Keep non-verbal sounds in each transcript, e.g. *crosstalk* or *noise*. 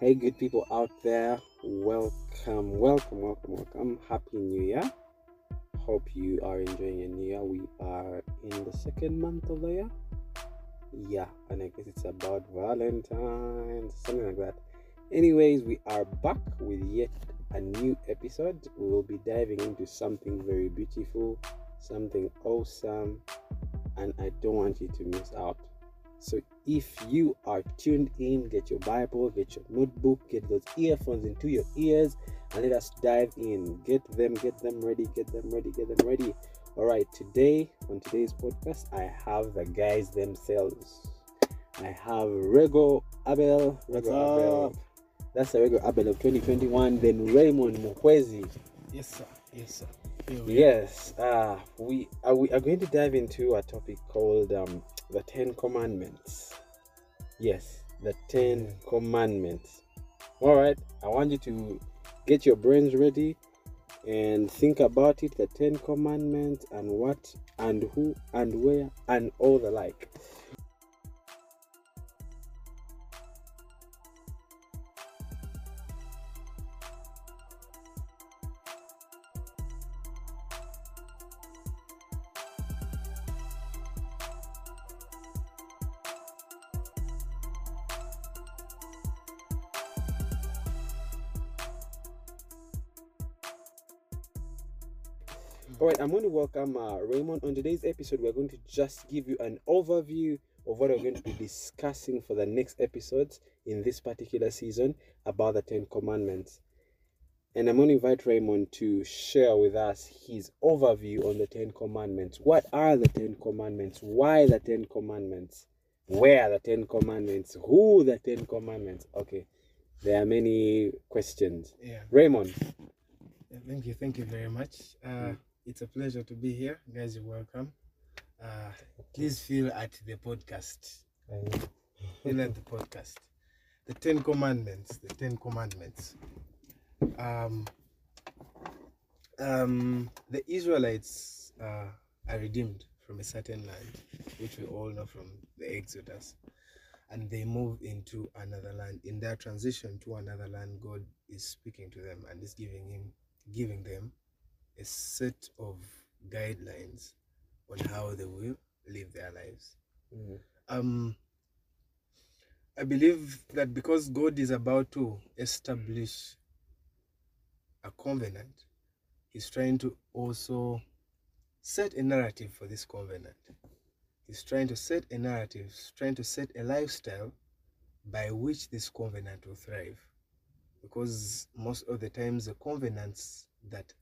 Hey, good people out there, welcome, welcome, welcome, welcome. Happy New Year. Hope you are enjoying your New Year. We are in the second month of the year. Yeah, and I guess it's about Valentine's, something like that. Anyways, we are back with yet a new episode. We will be diving into something very beautiful, something awesome, and I don't want you to miss out. So if you are tuned in, get your Bible, get your notebook, get those earphones into your ears, and let us dive in. Get them, get them ready, get them ready, get them ready. All right, today on today's podcast, I have the guys themselves. I have Rego Abel. Rego Abel. That's the Rego Abel of 2021. Then Raymond Mukwezi. Yes, sir. Yes, sir. Yes, uh, we are we are going to dive into a topic called um, the Ten Commandments. Yes, the Ten Mm. Commandments. All right, I want you to get your brains ready and think about it. The Ten Commandments and what and who and where and all the like. All right, I'm going to welcome uh, Raymond. On today's episode, we're going to just give you an overview of what we're going to be discussing for the next episodes in this particular season about the Ten Commandments. And I'm going to invite Raymond to share with us his overview on the Ten Commandments. What are the Ten Commandments? Why the Ten Commandments? Where are the Ten Commandments? Who the Ten Commandments? Okay, there are many questions. Yeah. Raymond, Thank you. Thank you very much. Uh, Mm. It's a pleasure to be here. Guys, you're welcome. Uh, please feel at the podcast. Feel at the podcast. The Ten Commandments. The Ten Commandments. Um, um, the Israelites uh, are redeemed from a certain land, which we all know from the Exodus. and they move into another land. In their transition to another land, God is speaking to them and is giving him giving them a set of guidelines on how they will live their lives. Mm. Um I believe that because God is about to establish a covenant, He's trying to also set a narrative for this covenant. He's trying to set a narrative, he's trying to set a lifestyle by which this covenant will thrive. Because most of the times, the covenants that,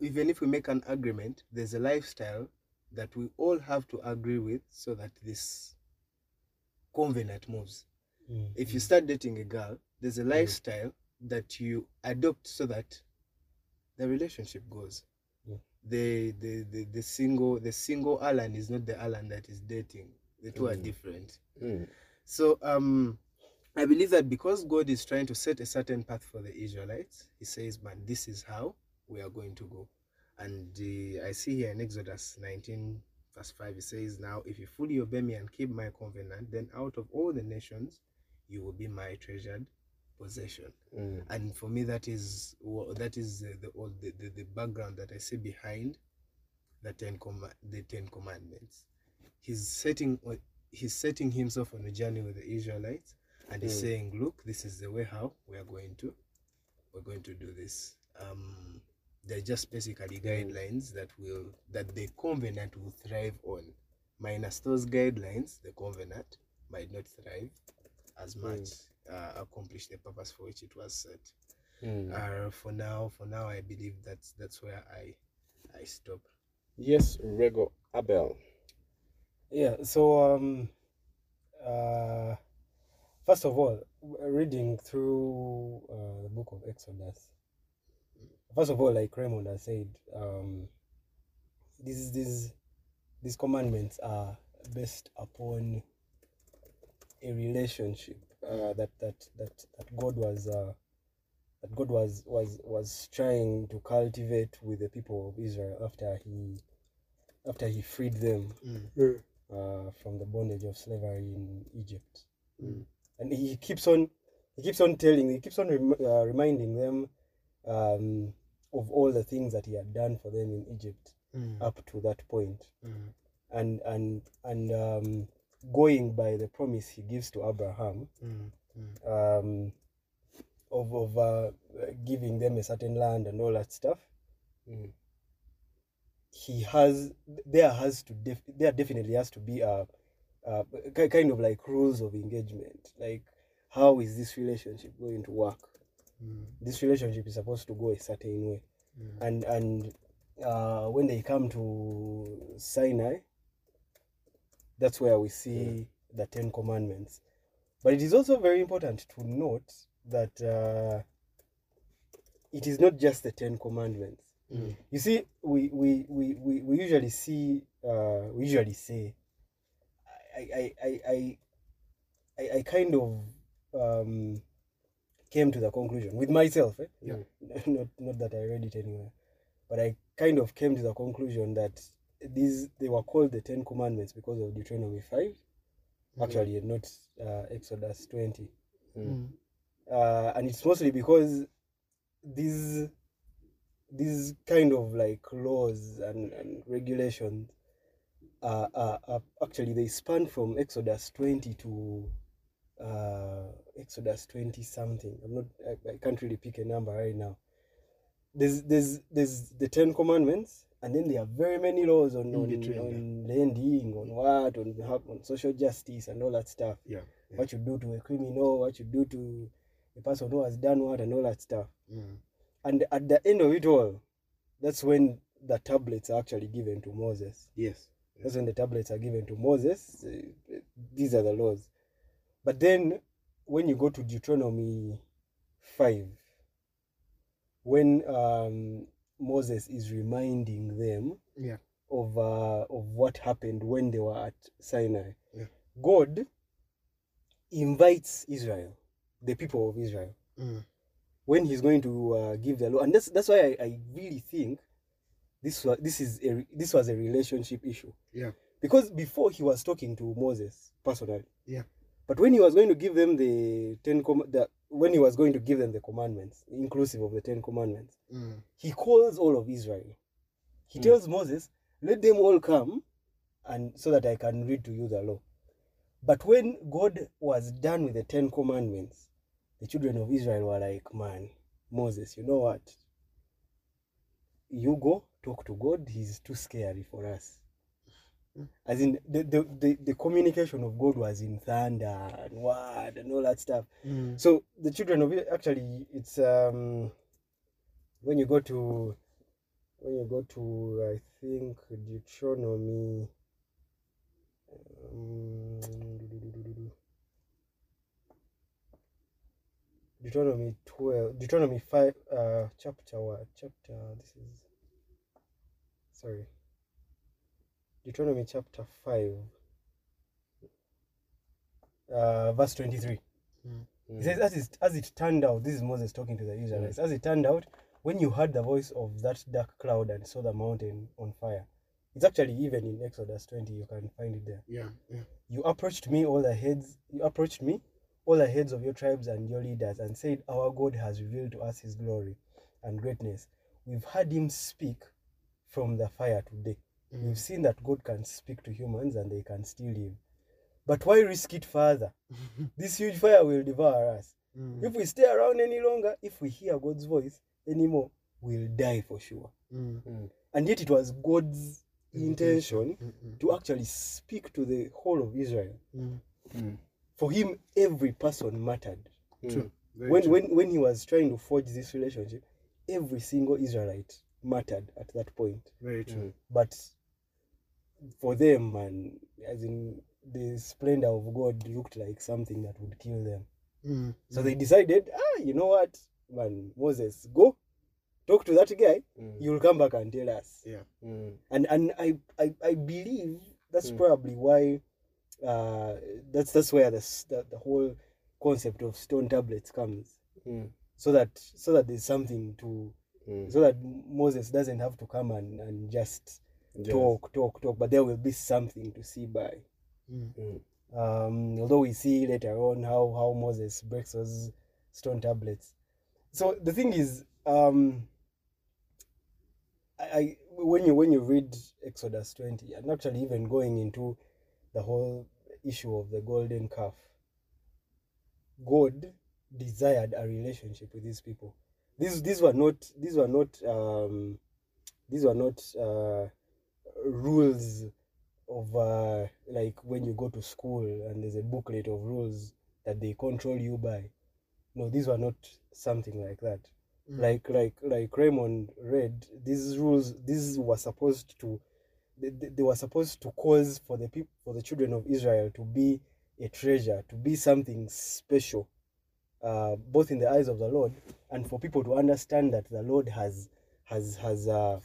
even if we make an agreement, there's a lifestyle that we all have to agree with so that this covenant moves. If you start dating a girl, there's a lifestyle that you adopt so that the relationship goes. Yeah. The, the the the single the single Alan is not the Alan that is dating. The two are Mm. different. Mm. So um I believe that because God is trying to set a certain path for the Israelites, He says, "Man, this is how we are going to go." And uh, I see here in Exodus 19, verse 5, it says, Now, if you fully obey me and keep my covenant, then out of all the nations, you will be my treasured possession. Mm. And for me, that is that is uh, the, all the, the the background that I see behind the ten Com- the Ten Commandments. He's setting he's setting himself on a journey with the Israelites, and he's Mm. saying, "Look, this is the way how we are going to we're going to do this." Um, they're just basically guidelines that will that the covenant will thrive on. Minus those guidelines, the covenant might not thrive as Mm. much, uh, accomplish the purpose for which it was set. Mm. Uh, for now, for now, I believe that's that's where I I stop. Yes, Rego Abel. Yeah, so um, uh, first of all, reading through uh, the book of Exodus, first of all, like Raymond has said, um, these these these commandments are based upon a relationship uh, that that that that God was uh, that God was was was trying to cultivate with the people of Israel after he after he freed them uh, from the bondage of slavery in Egypt. Mm. And he keeps on he keeps on telling, he keeps on rem- uh, reminding them um, of all the things that he had done for them in Egypt Mm. up to that point, Mm. and and and um, going by the promise he gives to Abraham Mm. Mm. um, of of uh, giving them a certain land and all that stuff. Mm. He has there has to def- there definitely has to be a, a kind of like rules of engagement. Like how is this relationship going to work? Mm. This relationship is supposed to go a certain way, Mm. and and uh, when they come to Sinai, that's where we see the Ten Commandments. But it is also very important to note that uh, it is not just the Ten Commandments. Mm. You see, we we, we, we, we usually see uh, we usually say I I, I, I, I, I kind of um, came to the conclusion with myself, eh? Yeah. *laughs* not not that I read it anywhere, but I kind of came to the conclusion that these they were called the Ten Commandments because of Deuteronomy five, actually, and not uh, Exodus twenty Mm. uh, and it's mostly because these these kind of like laws and, and regulations uh, are, are actually they span from Exodus 20 to uh, Exodus 20 something. I'm not I, I can't really pick a number right now. There's there's there's the Ten Commandments, and then there are very many laws on on, between, on lending, on what, on how on social justice and all that stuff Yeah. yeah. what you do to a criminal, what you do to a person who has done what, and all that stuff. Mm. And at the end of it all, that's when the tablets are actually given to Moses. Yes. That's when the tablets are given to Moses. Uh, These are the laws. But then, when you go to Deuteronomy 5, when um, Moses is reminding them Yeah. of uh, of what happened when they were at Sinai. Yeah. God invites Israel, the people of Israel, Mm. when He's going to uh, give the law, and that's that's why I, I really think this was this is a this was a relationship issue. Yeah. Because before he was talking to Moses personally. Yeah. But when he was going to give them the ten com- the when he was going to give them the commandments, inclusive of the ten commandments, Mm. he calls all of Israel. He Hmm. tells Moses, Let them all come and so that I can read to you the law. But when God was done with the Ten Commandments, the children of Israel were like, Man, Moses, you know what? You go talk to God, he's too scary for us. Hmm. As in the, the, the, the communication of God was in thunder and word and all that stuff. Mm. So the children of actually it's um when you go to when you go to I think Deuteronomy um, Deuteronomy twelve Deuteronomy five uh chapter what chapter this is sorry Deuteronomy chapter five uh verse twenty three. He says, as it, as it turned out, this is Moses talking to the Israelites. As it turned out, when you heard the voice of that dark cloud and saw the mountain on fire, it's actually even in Exodus 20, you can find it there. Yeah. Yeah. You approached me, all the heads, you approached me, all the heads of your tribes and your leaders, and said, Our God has revealed to us his glory and greatness. We've heard him speak from the fire today. Mm. We've seen that God can speak to humans and they can still live. But why risk it further? *laughs* This huge fire will devour us. Mm. If we stay around any longer, if we hear God's voice anymore, we'll die for sure. Mm. And yet it was God's intention Mm-mm. to actually speak to the whole of Israel. Mm. For him, every person mattered. True. When, true. when, when he was trying to forge this relationship, every single Israelite mattered at that point. Very true. But for them, man, as in the splendor of God looked like something that would kill them. Mm. So they decided, ah, you know what, man, Moses, go talk to that guy. You'll come back and tell us. Yeah. And and I I, I believe that's Mm. probably why uh that's that's where the, the the whole concept of stone tablets comes. So that so that there's something to so that Moses doesn't have to come and, and just talk, talk, talk, but there will be something to see by. Mm. Um, although we see later on how, how Moses breaks those stone tablets. So the thing is, um, I, I when you when you read Exodus 20, and actually even going into the whole issue of the golden calf, God desired a relationship with these people. These these were not these were not um, these were not uh, rules of uh, like when you go to school and there's a booklet of rules that they control you by. No, these were not something like that. Mm. Like like like Raymond read these rules. These were supposed to they, they they were supposed to cause for the people for the children of Israel to be a treasure, to be something special, uh, both in the eyes of the Lord and for people to understand that the Lord has has has uh,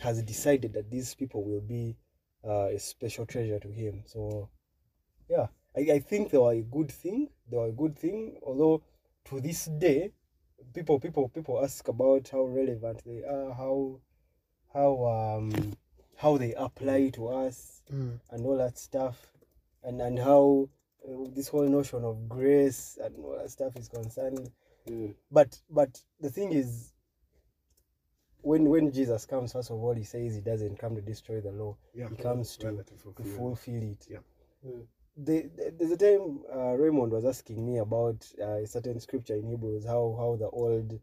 has decided that these people will be uh, a special treasure to Him. So, yeah, I, I think they were a good thing. They were a good thing. Although to this day, people people people ask about how relevant they are, how how um how they apply to us Mm. and all that stuff, and and how uh, this whole notion of grace and all that stuff is concerned. Mm. But but the thing is, when when Jesus comes, first of all, he says he doesn't come to destroy the law; Yeah. he comes to Rather to to fulfill. fulfill it. Yeah. Mm. The, the- there's a time uh, Raymond was asking me about uh, a certain scripture in Hebrews, how how the old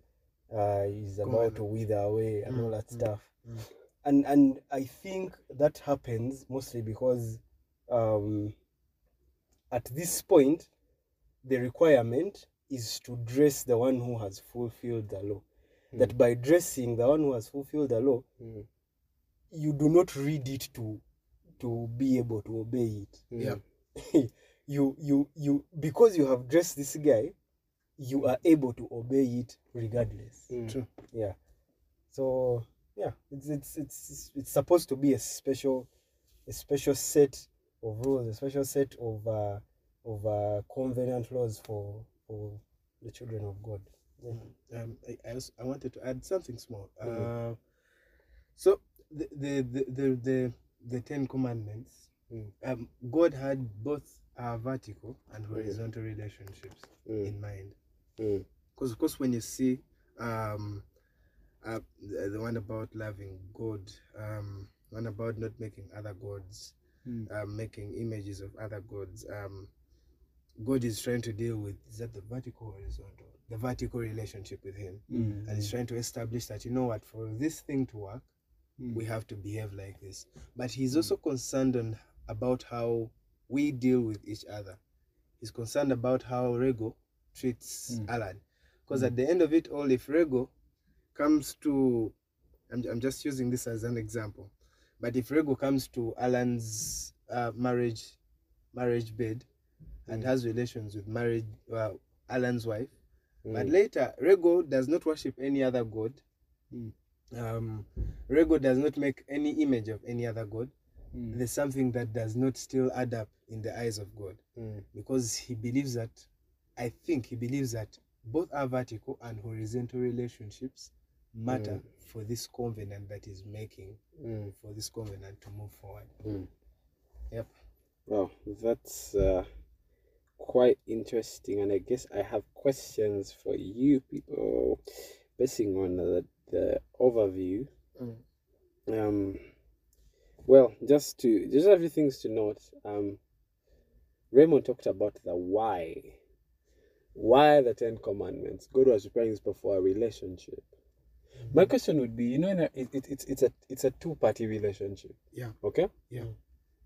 uh, is about to wither away and all Mm, that mm, stuff, mm. and and I think that happens mostly because um, at this point the requirement is to dress the one who has fulfilled the law. That by dressing the one who has fulfilled the law, Mm. you do not read it to to be able to obey it. Yeah. *laughs* you you you because you have dressed this guy, you are able to obey it regardless. Mm. True. Yeah. So yeah, it's it's it's it's supposed to be a special a special set of rules, a special set of uh of uh covenant laws for for the children of God. Yeah. Um, I, I, also, I wanted to add something small. Mhm. Uh, so the the, the the the the Ten Commandments, Mm. um, God had both uh, vertical and Mhm. horizontal relationships Mm. in mind. Mm. Because of course, when you see um, uh, the, the one about loving God, um, one about not making other gods, Mm. um, making images of other gods, um, God is trying to deal with is that the vertical horizontal? The vertical relationship with Him. Mm. And He's trying to establish that, you know what, for this thing to work, Mm. we have to behave like this. But He's also concerned on about how we deal with each other. He's concerned about how Rego treats Mm. Alan. Because Mm. at the end of it all, if Rego comes to, I'm, I'm just using this as an example, but if Rego comes to Alan's uh, marriage marriage bed and Mm. has relations with married uh, Alan's wife, but Mm. later Rego does not worship any other god. Mm. Um, Rego does not make any image of any other god. Mm. There's something that does not still add up in the eyes of God Mm. because he believes that, I think he believes that both our vertical and horizontal relationships matter Mm. for this covenant that is making, for this covenant to move forward. Yep. Well, that's uh, quite interesting, and I guess I have questions for you people, basing on the, the overview. Mm. Um, well, just to just a few things to note. Um, Raymond talked about the why. Why the Ten Commandments? God was preparing this for a relationship. My question would be, you know, in a, it, it, it's it's a it's a two party relationship. Yeah. Okay. Yeah.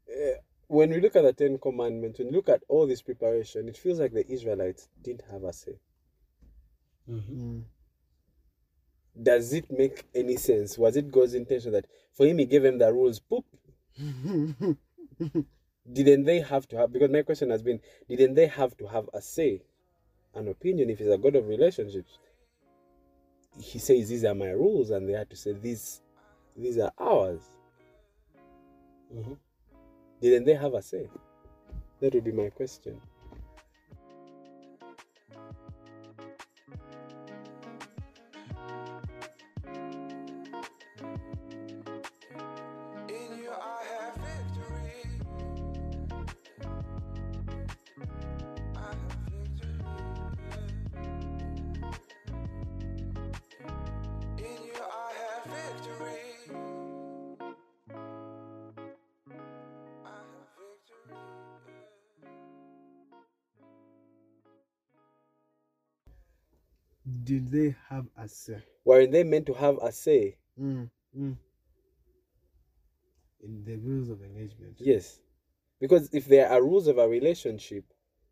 Uh, when we look at the Ten Commandments, when you look at all this preparation, it feels like the Israelites didn't have a say. Mhm. Mm. Does it make any sense? Was it God's intention that for him he gave them the rules? Poop. *laughs* Didn't they have to have? Because my question has been, didn't they have to have a say, an opinion? If he's a God of relationships, he says these are my rules, and they had to say these, these are ours. Mhm. Didn't they have a say? That would be my question. Did they have a say? Weren't they meant to have a say? Mm. Mm. In the rules of engagement. Yes. Because if there are rules of a relationship,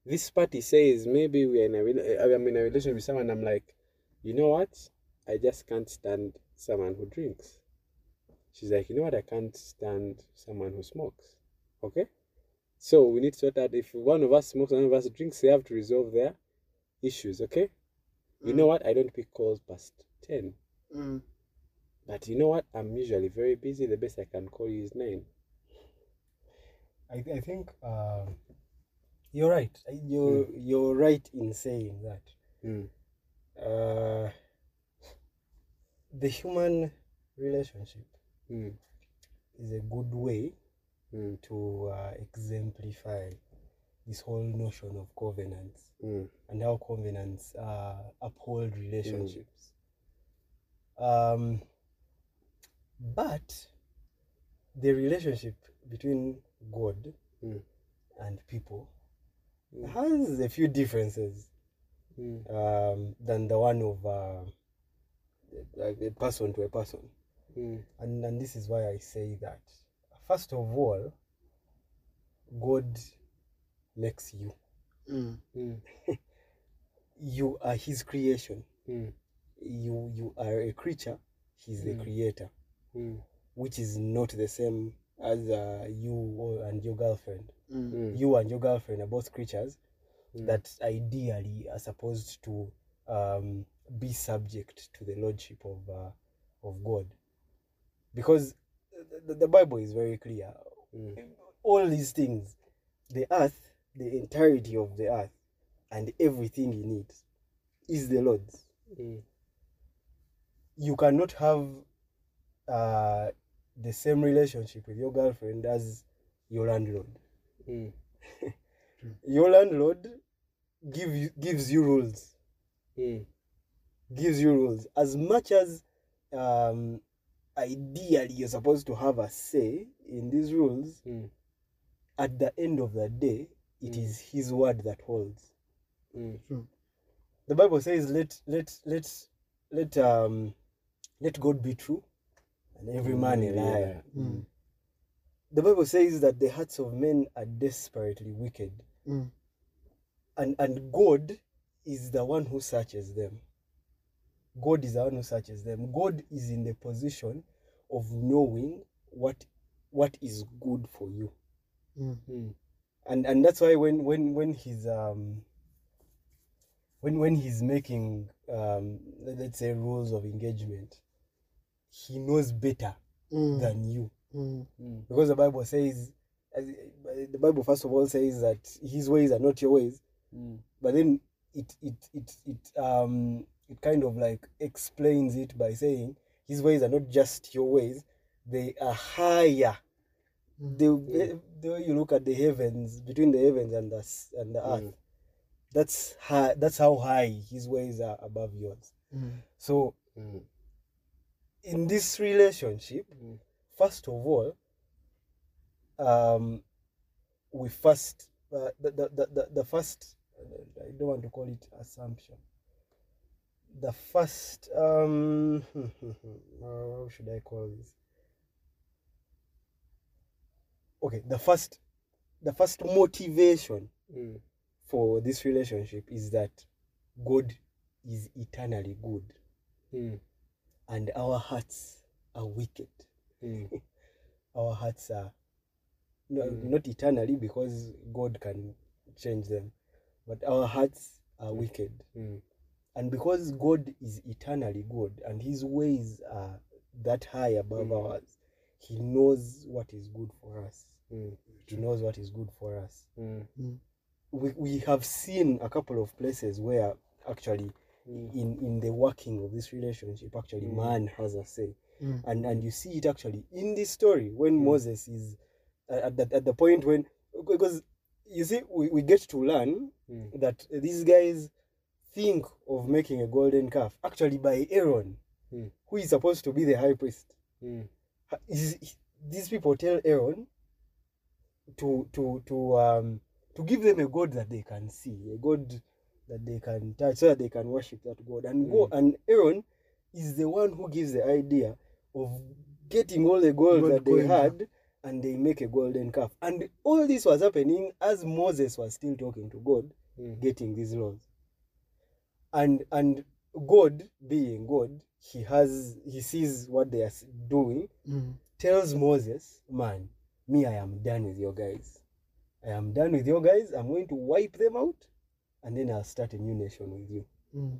this party says maybe we're in a I'm in a relationship with someone, I'm like, you know what? I just can't stand someone who drinks. She's like, you know what? I can't stand someone who smokes. Okay? So we need to sort out if one of us smokes, one of us drinks, they have to resolve their issues, okay? You know what? I don't pick calls past 10. Mm. But you know what? I'm usually very busy. The best I can call you is 9. I, I think uh, you're right. You're you're right in saying that. Mm. Uh, the human relationship Mm. is a good way Mm. to uh, exemplify this whole notion of covenants Mm. and how covenants uh, uphold relationships. Um, but the relationship between God Mm. and people Mm. has a few differences Mm. um, than the one of uh, like a person to a person. Mm. And, and this is why I say that. First of all, God makes you. Mm. Mm. *laughs* You are His creation. Mm. You you are a creature. He's the Mm. creator, Mm. which is not the same as uh, you and your girlfriend. Mm. Mm. You and your girlfriend are both creatures Mm. that ideally are supposed to um, be subject to the lordship of uh, of God, because the, the Bible is very clear. Mm. All these things, the earth, the entirety of the earth, and everything in it, is the Lord's. Mm. You cannot have uh, the same relationship with your girlfriend as your landlord. Mm. *laughs* Your landlord give you, gives you rules. Mm. gives you rules as much as um, ideally you're supposed to have a say in these rules Mm. at the end of the day it is his word that holds Mm. the bible says let let let let um let god be true and every man a Mm, liar yeah. Mm. the bible says that the hearts of men are desperately wicked Mm. and and god is the one who searches them god is the one who searches them god is in the position of knowing what what is good for you Mm. And and that's why when when when he's um when when he's making um let- let's say rules of engagement he knows better Mm. than you Mm. Mm. because the bible says as- the bible first of all says that his ways are not your ways Mm. but then it it it it um it kind of like explains it by saying his ways are not just your ways they are higher Mm. the, the way you look at the heavens between the heavens and the and the Mm. earth that's high that's how high his ways are above yours Mm. so Mm. in this relationship Mm. first of all um we first uh, the, the, the, the, the first i don't want to call it assumption the first um uh, *laughs* how should i call this okay the first the first motivation Mm. for this relationship is that god is eternally good Mm. and our hearts are wicked Mm. *laughs* our hearts are no, Mm. not eternally because God can change them, but our hearts are wicked. Mm. And because God is eternally good and his ways are that high above Mm. ours, he knows what is good for us. Mm. He knows what is good for us. Mm. We, we have seen a couple of places where actually Mm. in, in the working of this relationship, actually Mm. man has a say. Mm. and and you see it actually in this story when Mm. Moses is uh, at the, at the point when because you see we, we get to learn Mm. that these guys think of making a golden calf actually by Aaron Mm. who is supposed to be the high priest Mm. Ha- is- these people tell Aaron to to to um to give them a god that they can see a god that they can touch so that they can worship that God. And go and Aaron is the one who gives the idea of getting all the gold Gold that they coin, had and they make a golden calf. And all this was happening as Moses was still talking to God, Mm. getting these laws. And and God being God, he has he sees what they are doing Mm. tells Moses, Man, me, I am done with your guys. I am done with your guys. I'm going to wipe them out and then I'll start a new nation with you. Mm.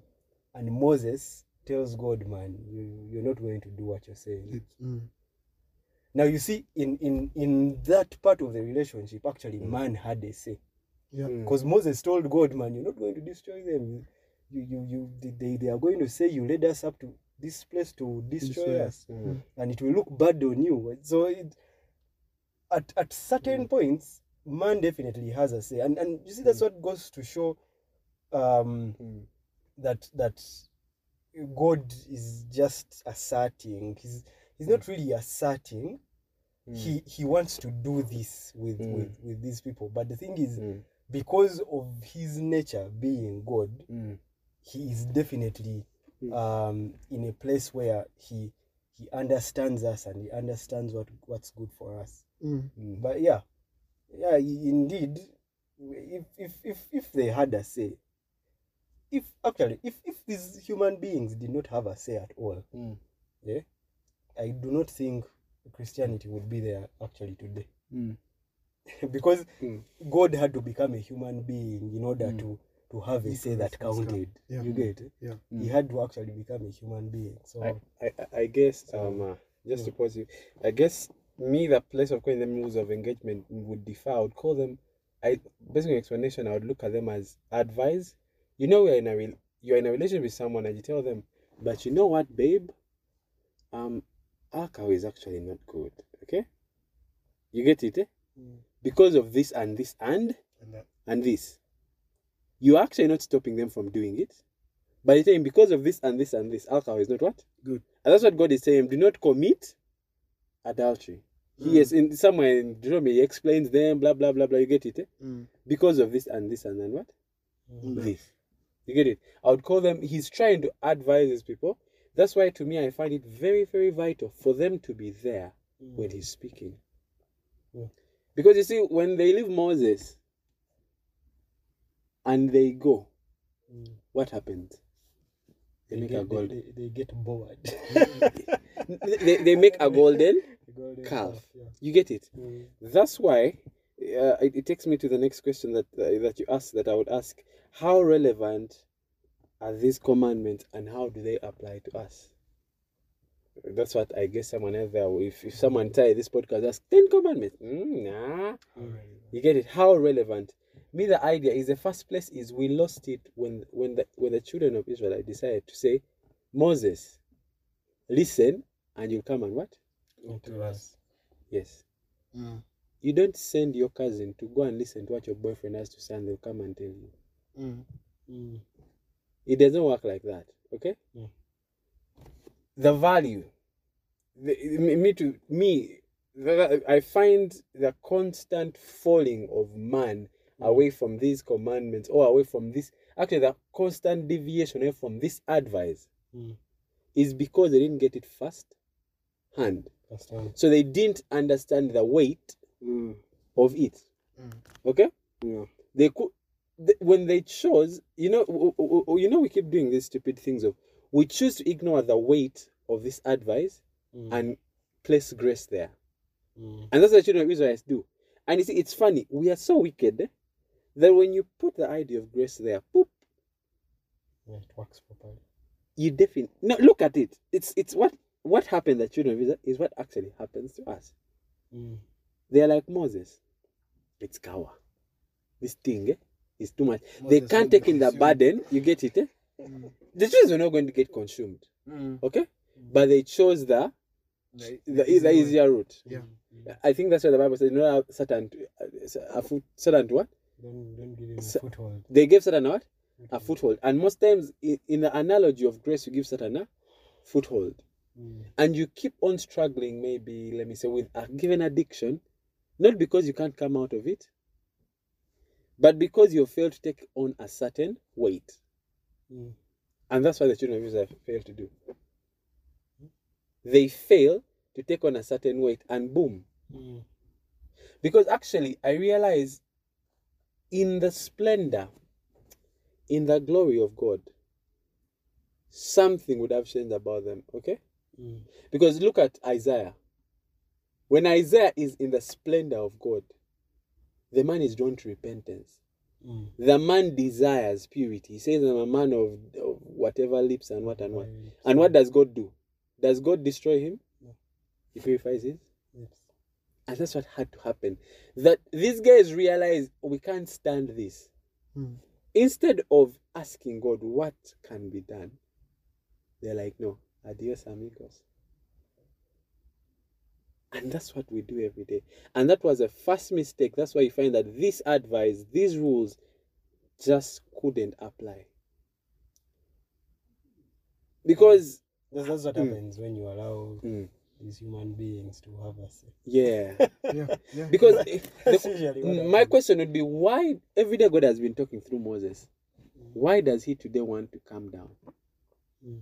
And Moses tells God, Man, you, you're not going to do what you're saying. Mm. Now, you see, in, in, in that part of the relationship, actually, man had a say. Yeah. Mm. Because Moses told God, Man, you're not going to destroy them. You, you, you, they, they are going to say you led us up to this place to destroy Destroy us. Mm. and it will look bad on you. So it, at at certain points, man definitely has a say, and and you see that's what goes to show um, Mm. that that God is just asserting. He's he's not really asserting. Mm. He he wants to do this with Mm. with with these people, but the thing is, Mm. because of his nature being God, Mm. He is definitely Mm. um, in a place where he he understands us and he understands what what's good for us. Mm. Mm. But yeah, yeah, indeed, if if if if they had a say, if actually if if these human beings did not have a say at all, Mm. yeah, I do not think Christianity would be there actually today. Mm. *laughs* because Mm. God had to become a human being in order to to have a say that have first come. counted. Yeah. You get it? Yeah. He had to actually become a human being. So I, I, I guess um uh, just to Yeah. pause you, I guess me the place of calling them rules of engagement would differ. I would call them I based on explanation, I would look at them as advice. You know we're in a re- you're in a relationship with someone and you tell them, but you know what, babe? Um alcohol is actually not good. Okay? You get it, eh? Mm. Because of this and this and And that. and this. You're actually not stopping them from doing it. By the time, because of this and this and this, alcohol is not what? Good. And that's what God is saying. Do not commit adultery. He is in somewhere in Deuteronomy, he explains them, blah, blah, blah, blah. You get it? Eh? Mm. Because of this and this and then what? Mm. This. You get it? I would call them, he's trying to advise his people. That's why, to me, I find it very, very vital for them to be there when he's speaking. Because you see, when they leave Moses and they go, Mm. what happens? They They, make get, a gold. they, they, get bored. *laughs* *laughs* they, they make a golden golden calf. yeah. You get it? Mm. That's why uh, it, it takes me to the next question that uh, that you asked that I would ask: How relevant are these commandments, and how do they apply to us? That's what I guess someone else there. If if someone tie this podcast, ask ten commandments. Mm, nah, you get it? How relevant? Me, the idea is the first place is we lost it when when the when the children of Israel decided to say, Moses, listen, and you'll come and what? To us. Yes. Mm. You don't send your cousin to go and listen to what your boyfriend has to say and they'll come and tell you. Mm. Mm. It doesn't work like that, okay? Yeah. The value, the, me, me to me, I find the constant falling of man away from these commandments or away from this. Actually, the constant deviation from this advice Mm. is because they didn't get it first hand. So they didn't understand the weight Mm. of it. Mm. Okay. Yeah. they could th- when they chose you know w- w- w- you know we keep doing these stupid things of we choose to ignore the weight of this advice Mm. and place grace there Mm. and that's what the children of israel do and you see it's funny we are so wicked eh, that when you put the idea of grace there poop Yeah, it works properly. you definitely no look at it it's it's what what happened the children of israel is what actually happens to us Mm. they are like moses it's cower this thing eh, is too much they can't *laughs* take in the burden you get it eh? Mm. the children are not going to get consumed Mm. okay but they chose the The- the, the easier route Yeah. i think that's what the bible says You know, satan uh, satan to what Don't, don't give him a foothold. they gave satan what a foothold and most times in, in the analogy of grace you give satan a foothold Mm. and you keep on struggling maybe let me say with a given addiction not because you can't come out of it but because you failed to take on a certain weight. Mm. And that's why the children of Israel failed to do. They fail to take on a certain weight, and boom. Mm. Because actually, I realize in the splendor, in the glory of God, something would have changed about them. Okay? Mm. Because look at Isaiah. When Isaiah is in the splendor of God, the man is drawn to repentance. Mm. The man desires purity. He says, I'm a man of, of whatever lips and what and what. And what does God do? Does God destroy him? No. He purifies him. Yes. And that's what had to happen. That these guys realize we can't stand this. Mm. Instead of asking God what can be done, they're like, no, adios amigos. And that's what we do every day. And that was a first mistake. That's why you find that this advice, these rules, just couldn't apply. Because, That's, that's what Mm. happens when you allow mm, these human beings to have a say. yeah. *laughs* Yeah, yeah. Because the- my question would be why every day God has been talking through Moses. Why does he today want to come down? Mm.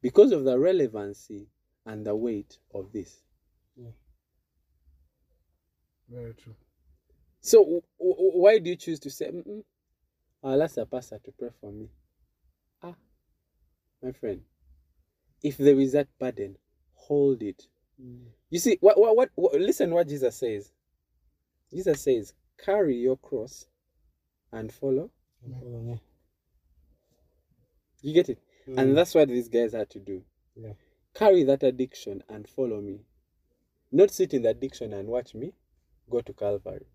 Because of the relevancy and the weight of this. Very true. So w- w- why do you choose to say, Mm-mm, I'll ask the pastor to pray for me? Ah, my friend, if there is that burden, hold it. Mm. You see, what, what, what, what listen what Jesus says. Jesus says, carry your cross and follow. Me. You get it? Mm. And that's what these guys had to do. Yeah. Carry that addiction and follow me. Not sit in the addiction and watch me go to Calvary.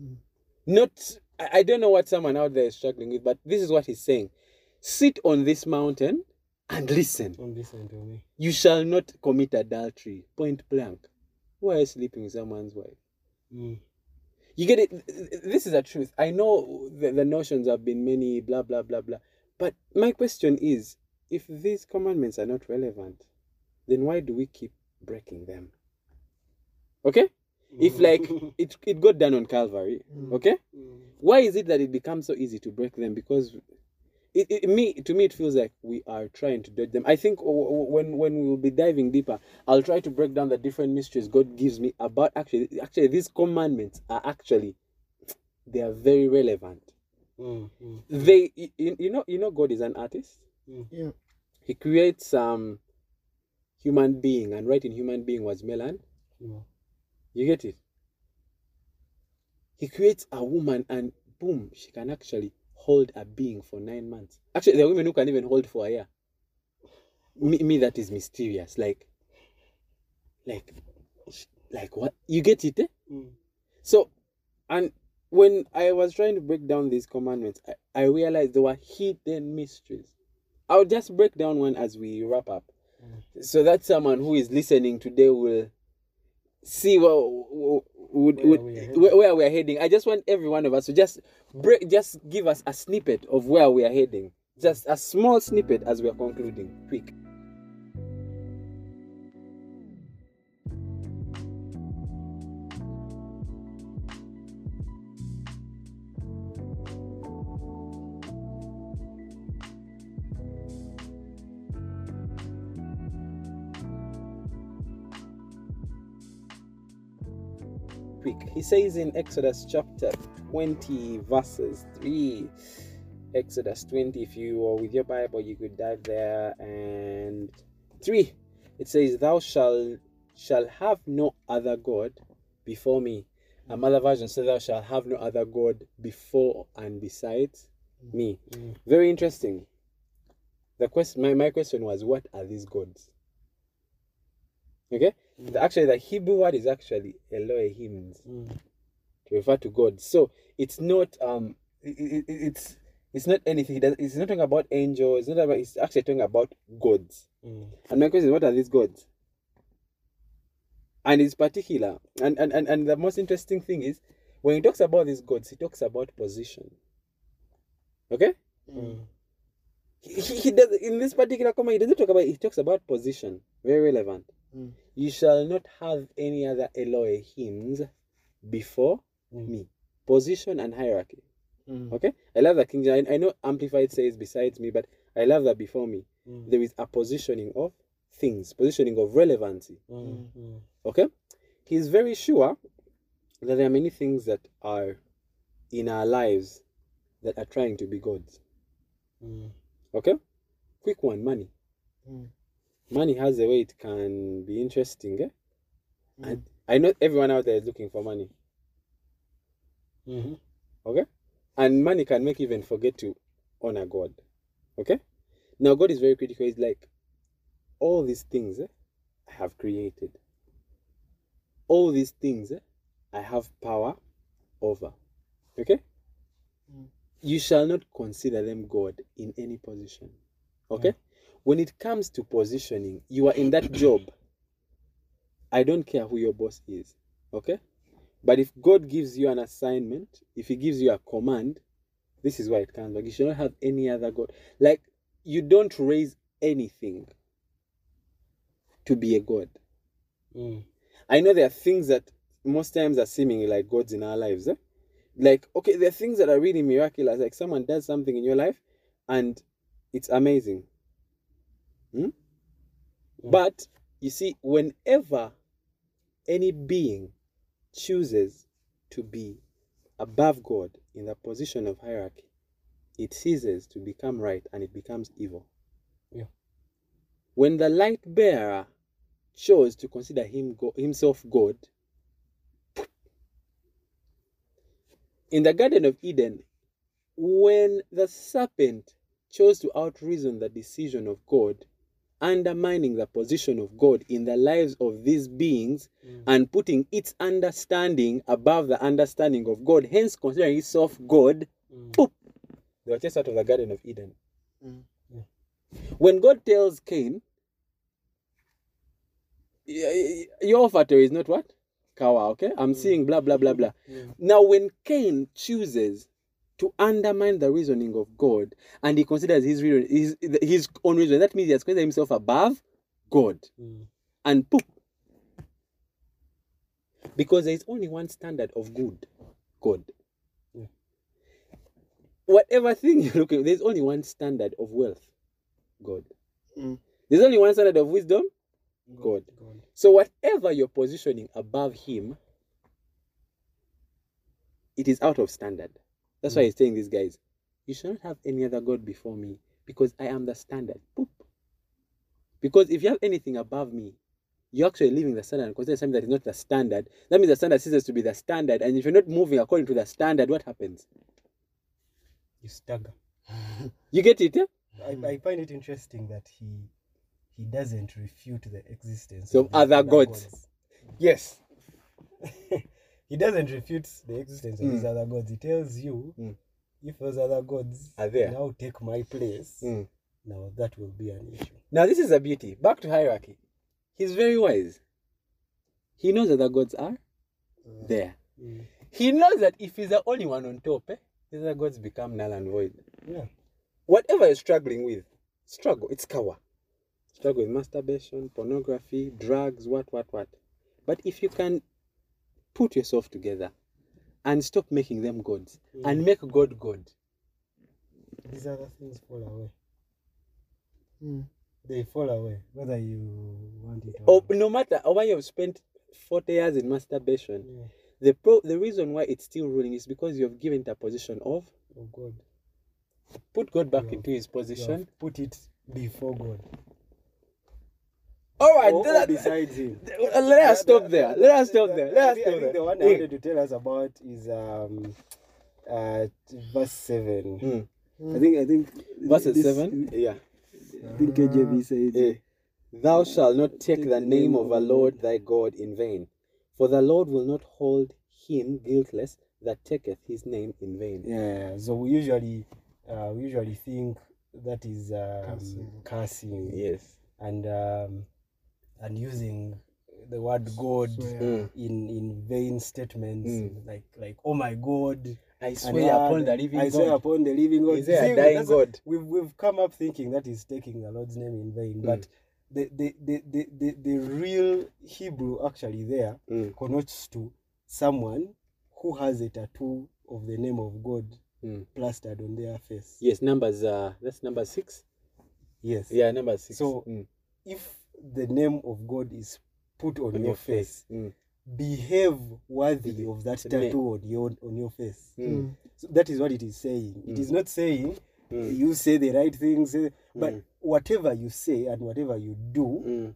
Mm. Not, I I don't know what someone out there is struggling with, but this is what he's saying. Sit on this mountain and listen. Don't listen to me. You shall not commit adultery. Point blank. Why are you sleeping with someone's wife? Mm. You get it? This is the truth. I know the, the notions have been many, blah, blah, blah, blah. But my question is if these commandments are not relevant, then why do we keep breaking them? Okay? If, like, *laughs* it, it got done on Calvary, Mm. okay? Mm. Why is it that it becomes so easy to break them? Because it, it me to me it feels like we are trying to dodge them. I think w- w- when when we will be diving deeper, I'll try to break down the different mysteries God gives me about actually actually these commandments are actually *tsk* they are very relevant. Mm. Mm. They you, you know you know God is an artist. Yeah. He creates um human being and writing human being was Melan. Yeah. You get it? He creates a woman and boom, she can actually hold a being for nine months. Actually, there are women who can even hold for a year. Me, me that is mysterious. Like, like, like what? You get it? Eh? Mm. So, and when I was trying to break down these commandments, I, I realized there were hidden mysteries. I'll just break down one as we wrap up. So that someone who is listening today will see what would, are where, where we are heading. I just want every one of us to just break, just give us a snippet of where we are heading. Just a small snippet as we are concluding. Quick. Says in Exodus chapter 20, verses 3. Exodus 20, if you are with your Bible, you could dive there. And 3, it says, Thou shalt shall have no other God before me. Another version says, Thou shalt have no other God before and besides me. Mm. Very interesting. The question, my, my question was, What are these gods? Okay? Actually, the Hebrew word is actually Elohim Mm. to refer to God. So it's not um it, it, it's it's not anything. It it's not talking about angels. It's not about. It's actually talking about gods. Mm. And my question is, what are these gods? And it's particular. And and, and and the most interesting thing is when he talks about these gods, he talks about position. Okay. Mm. He, he, he does in this particular comment. He doesn't talk about. He talks about position. Very relevant. Mm. You shall not have any other Elohims before Mm. me. Position and hierarchy. Mm. Okay? I love that King James. I, know Amplified says besides me, but I love that before me. Mm. There is a positioning of things, positioning of relevancy. Mm. Mm. Okay? He's very sure that there are many things that are in our lives that are trying to be gods. Mm. Okay? Quick one money. Money has a way it can be interesting. Eh? Mm. And I know everyone out there is looking for money. Mhm. Okay? And money can make you even forget to honor God. Okay? Now, God is very critical. He's like, all these things eh, I have created, all these things eh, I have power over. Okay? Mm. You shall not consider them God in any position. Okay? When it comes to positioning, you are in that job. I don't care who your boss is. Okay? But if God gives you an assignment, if He gives you a command, this is why it comes back. You should not have any other God. Like, you don't raise anything to be a God. Mm. I know there are things that most times are seemingly like gods in our lives. Eh? Like, okay, there are things that are really miraculous. Like, someone does something in your life and it's amazing. Hmm? Mm. But, you see, whenever any being chooses to be above God in the position of hierarchy, it ceases to become right and it becomes evil. Yeah. When the light bearer chose to consider him go- himself God, in the Garden of Eden, when the serpent chose to outreason the decision of God, undermining the position of God in the lives of these beings Mm. and putting its understanding above the understanding of God, hence considering itself God, Mm. Poop. they were chased out of the Garden of Eden. Mm. When God tells Cain, "Y- y- your offertory is not what? Kawa, okay? I'm seeing blah, blah, blah, blah. Mm. Now, when Cain chooses to undermine the reasoning of God and he considers his, reason, his, his own reason, that means he has considered himself above God. Mm. and poop. Because there is only one standard of good, God. Yeah. Whatever thing *laughs* you're looking, at, there's only one standard of wealth, God. Mm. There's only one standard of wisdom, God. God. So whatever you're positioning above Him, it is out of standard. That's why Mm. He's telling these guys, you shall not have any other God before me, because I am the standard. Poop. Because if you have anything above me, you're actually leaving the standard because consider something that is not the standard. That means the standard ceases to be the standard. And if you're not moving according to the standard, what happens? You stagger. *laughs* You get it? eh? I, I find it interesting that he he doesn't refute the existence Of these other gods. Yes. *laughs* he doesn't refute the existence of these Mm. other gods. He tells you Mm. if those other gods Are there. now take my place, Mm. now that will be an issue. Now, this is a beauty. Back to hierarchy. He's very wise. He knows that the gods are there. Mm. He knows that if he's the only one on top, eh, the other gods become null and void. Yeah. Whatever you're struggling with, struggle. It's cover. Struggle with masturbation, pornography, drugs, what, what, what. But if you can put yourself together and stop making them gods and make God God, These other things fall away. Mm. They fall away, whether you want it or or Oh, no matter why you've spent 40 years in masturbation, yeah. the pro- the reason why it's still ruling is because you have given it a position of Oh God. put God back You into his You position. have put it before God. All right, Or- or that- besides him. let us stop there. Let us stop there. Let us stop think the one I wanted to tell us about is um, uh, verse seven. Mm. I think I think Verses this- seven. Yeah. I think KJV says Eh, Thou shalt not take the name of the Lord thy God in vain, for the Lord will not hold him guiltless that taketh his name in vain. Yeah. So we usually uh, we usually think that is um, Cursing. cursing Yes. and um, and using the word God Swear. Mm. in in vain statements Mm. like like oh my God. I swear and, upon the living I swear upon the living God. Is there a dying God? A, We've we've come up thinking that is taking the Lord's name in vain, Mm. but the the, the, the, the the real Hebrew actually there Mm. connotes to someone who has a tattoo of the name of God Mm. plastered on their face. Yes, numbers. Uh, that's number six. Yes. Yeah, number six. So- Mm. If the name of God is put on, on your, face, Mm. behave worthy The- of that tattoo on your on your face. Mm. So that is what it is saying. It Mm. is not saying Mm. you say the right things, eh, but Mm. whatever you say and whatever you do, Mm.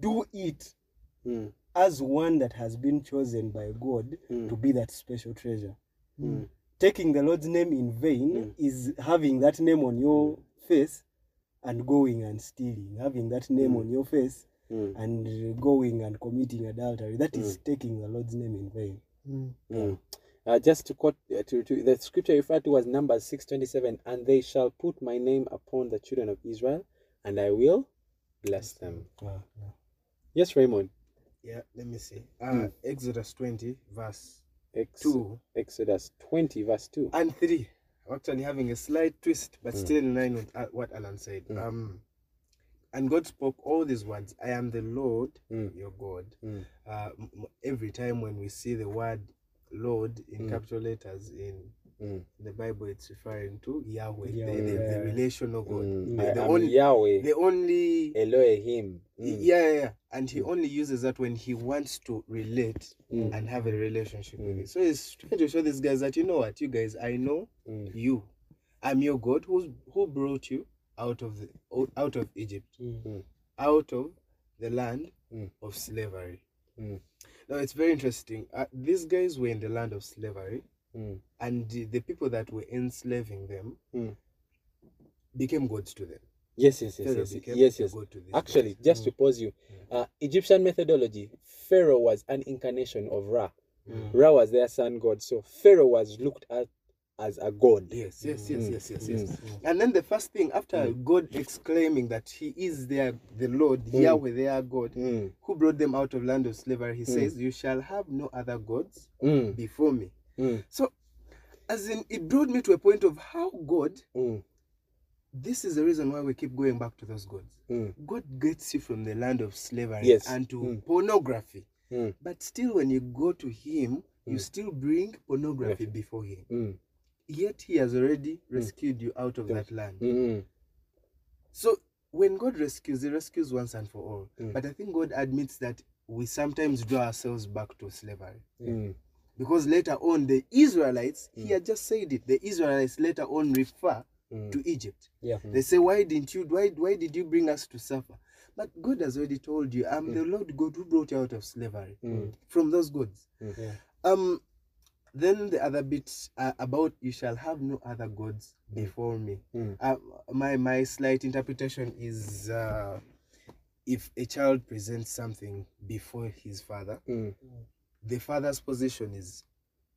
do it Mm. as one that has been chosen by God Mm. to be that special treasure. Mm. Taking the Lord's name in vain Mm. is having that name on your face and going and stealing, having that name Mm. on your face Mm. and going and committing adultery. That is taking the Lord's name in vain. Mm. Uh, just to quote uh, to, to the scripture referred to was Numbers six twenty seven, and they shall put my name upon the children of Israel, and I will bless them. Ah, yeah. Yes, Raymond. Yeah, let me see. Uh, Mm. Exodus 20, verse Ex- 2 Exodus twenty verse two. and 3. Actually having a slight twist, but Mm. still in line with uh, what Alan said. Mm. Um, and God spoke all these words I am the Lord, Mm. your God. Mm. Uh, every time when we see the word Lord in Mm. capital letters in Mm. the Bible, it's referring to Yahweh, the, Yahweh, the, the yeah. relational God. Mm. The, the only, Yahweh the only Elohim. Mm. Yeah, yeah, yeah. And he Mm. only uses that when he wants to relate Mm. and have a relationship with Mm. you. So he's trying to show these guys that you know what, you guys, I know you. I'm your God who's who brought you out of the out of Egypt, Mm. out of the land Mm. of slavery. Mm. Now it's very interesting. Uh, these guys were in the land of slavery, Mm. and the, people that were enslaving them Mm. became gods to them. Yes, yes, yes, Pharaoh yes, yes, yes. god to these Actually, guys. just to pause you, uh, Egyptian methodology, Pharaoh was an incarnation of Ra. Mm. Ra was their sun god, so Pharaoh was looked at as a god. Yes, yes, yes, Mm. yes, yes, yes. Mm. And then the first thing after God exclaiming that He is their the Lord, Mm. Yahweh, their God, Mm. who brought them out of land of slavery, He Mm. says, "You shall have no other gods Mm. before me." Mm. So, as in, it brought me to a point of how God. Mm. This is the reason why we keep going back to those gods. Mm. God gets you from the land of slavery Yes. and to Mm. pornography, Mm. but still, when you go to Him, you still bring pornography Yes. before Him. Yet He has already rescued you out of Yes. that land. Mm. So when God rescues, He rescues once and for all. But I think God admits that we sometimes draw ourselves back to slavery. Mm. Because later on, the Israelites, He Mm. had just said it, the Israelites later on refer Mm. to Egypt. Yeah. Mm. They say, Why didn't you, why, why did you bring us to suffer? But God has already told you, I'm the Lord God who brought you out of slavery Mm. from those gods. Yeah. Um, then the other bit uh, about you shall have no other gods before me. Mm. Uh, my my slight interpretation is uh, if a child presents something before his father, Mm. The father's position is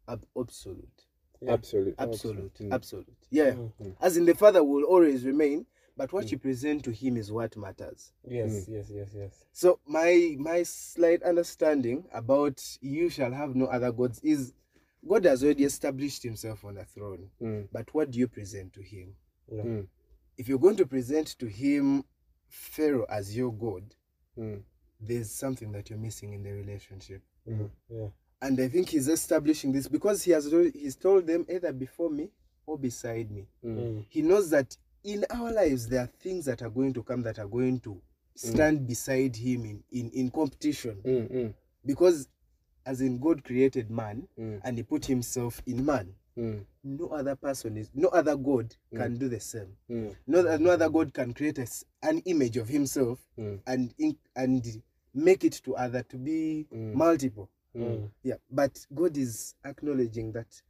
ab- absolute, Yeah. Absolute. absolute, Mm. absolute. Yeah, Mm. Mm. as in the father will always remain, but what Mm. you present to him is what matters. Yes, yes, yes, yes. So my my slight understanding about you shall have no other gods is God has already established himself on a throne, Mm. but what do you present to him? Yeah. Mm. If you're going to present to him Pharaoh as your God, Mm. there's something that you're missing in the relationship. Mm. Yeah. And I think he's establishing this because he has he's told them either before me or beside me. Mm. Mm. He knows that in our lives there are things that are going to come that are going to stand beside him in, in, in competition. Mm. Mm. Because as in God created man Mm. and he put himself in man. Mm. No other person is no other God can do the same. Mm. No, no other God can create a s an image of himself Mm. and in, and make it to other to be Mm. multiple. Mm. Yeah, but God is acknowledging that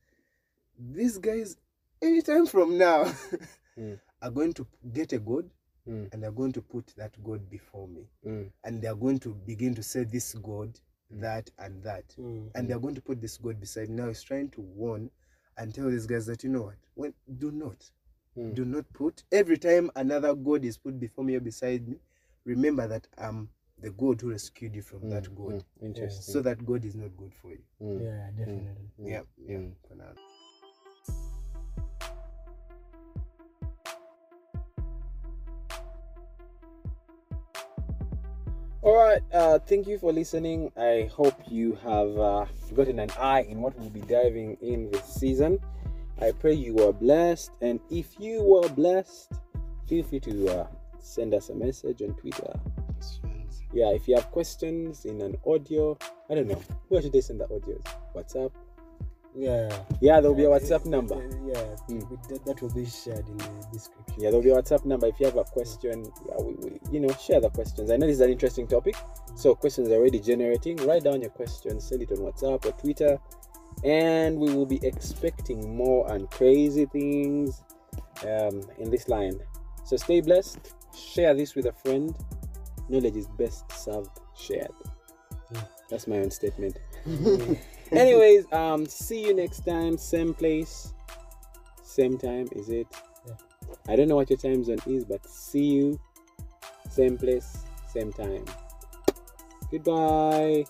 these guys, anytime from now, *laughs* Mm. are going to get a God Mm. and they're going to put that God before me. Mm. And they're going to begin to say this God, that, and that. Mm. And they're going to put this God beside. Now he's trying to warn and tell these guys that you know what? When do not. Mm. Do not put every time another God is put before me or beside me, remember that I'm the God who rescued you from that God. Mm. Interesting. So that God is not good for you. Mm. Yeah, definitely. Mm. Yeah, yeah. Mm. For now. All right. Uh, thank you for listening. I hope you have uh, gotten an eye in what we'll be diving in this season. I pray you are blessed, and if you were blessed, feel free to uh, send us a message on Twitter. Yeah, if you have questions in an audio, I don't know where should they send the audios? WhatsApp. Yeah. Yeah, there'll be a WhatsApp number. Yeah, Mm. that, that will be shared in the description. Yeah, there'll be a WhatsApp number. If you have a question, yeah, we, we, you know, share the questions. I know this is an interesting topic, so questions are already generating. Write down your questions, send it on WhatsApp or Twitter, and we will be expecting more and crazy things um, in this line. So stay blessed. Share this with a friend. Knowledge is best served shared. Mm. That's my own statement. *laughs* Anyways, um, see you next time, same place, same time. Is it? Yeah. I don't know what your time zone is, but see you, same place, same time. Goodbye.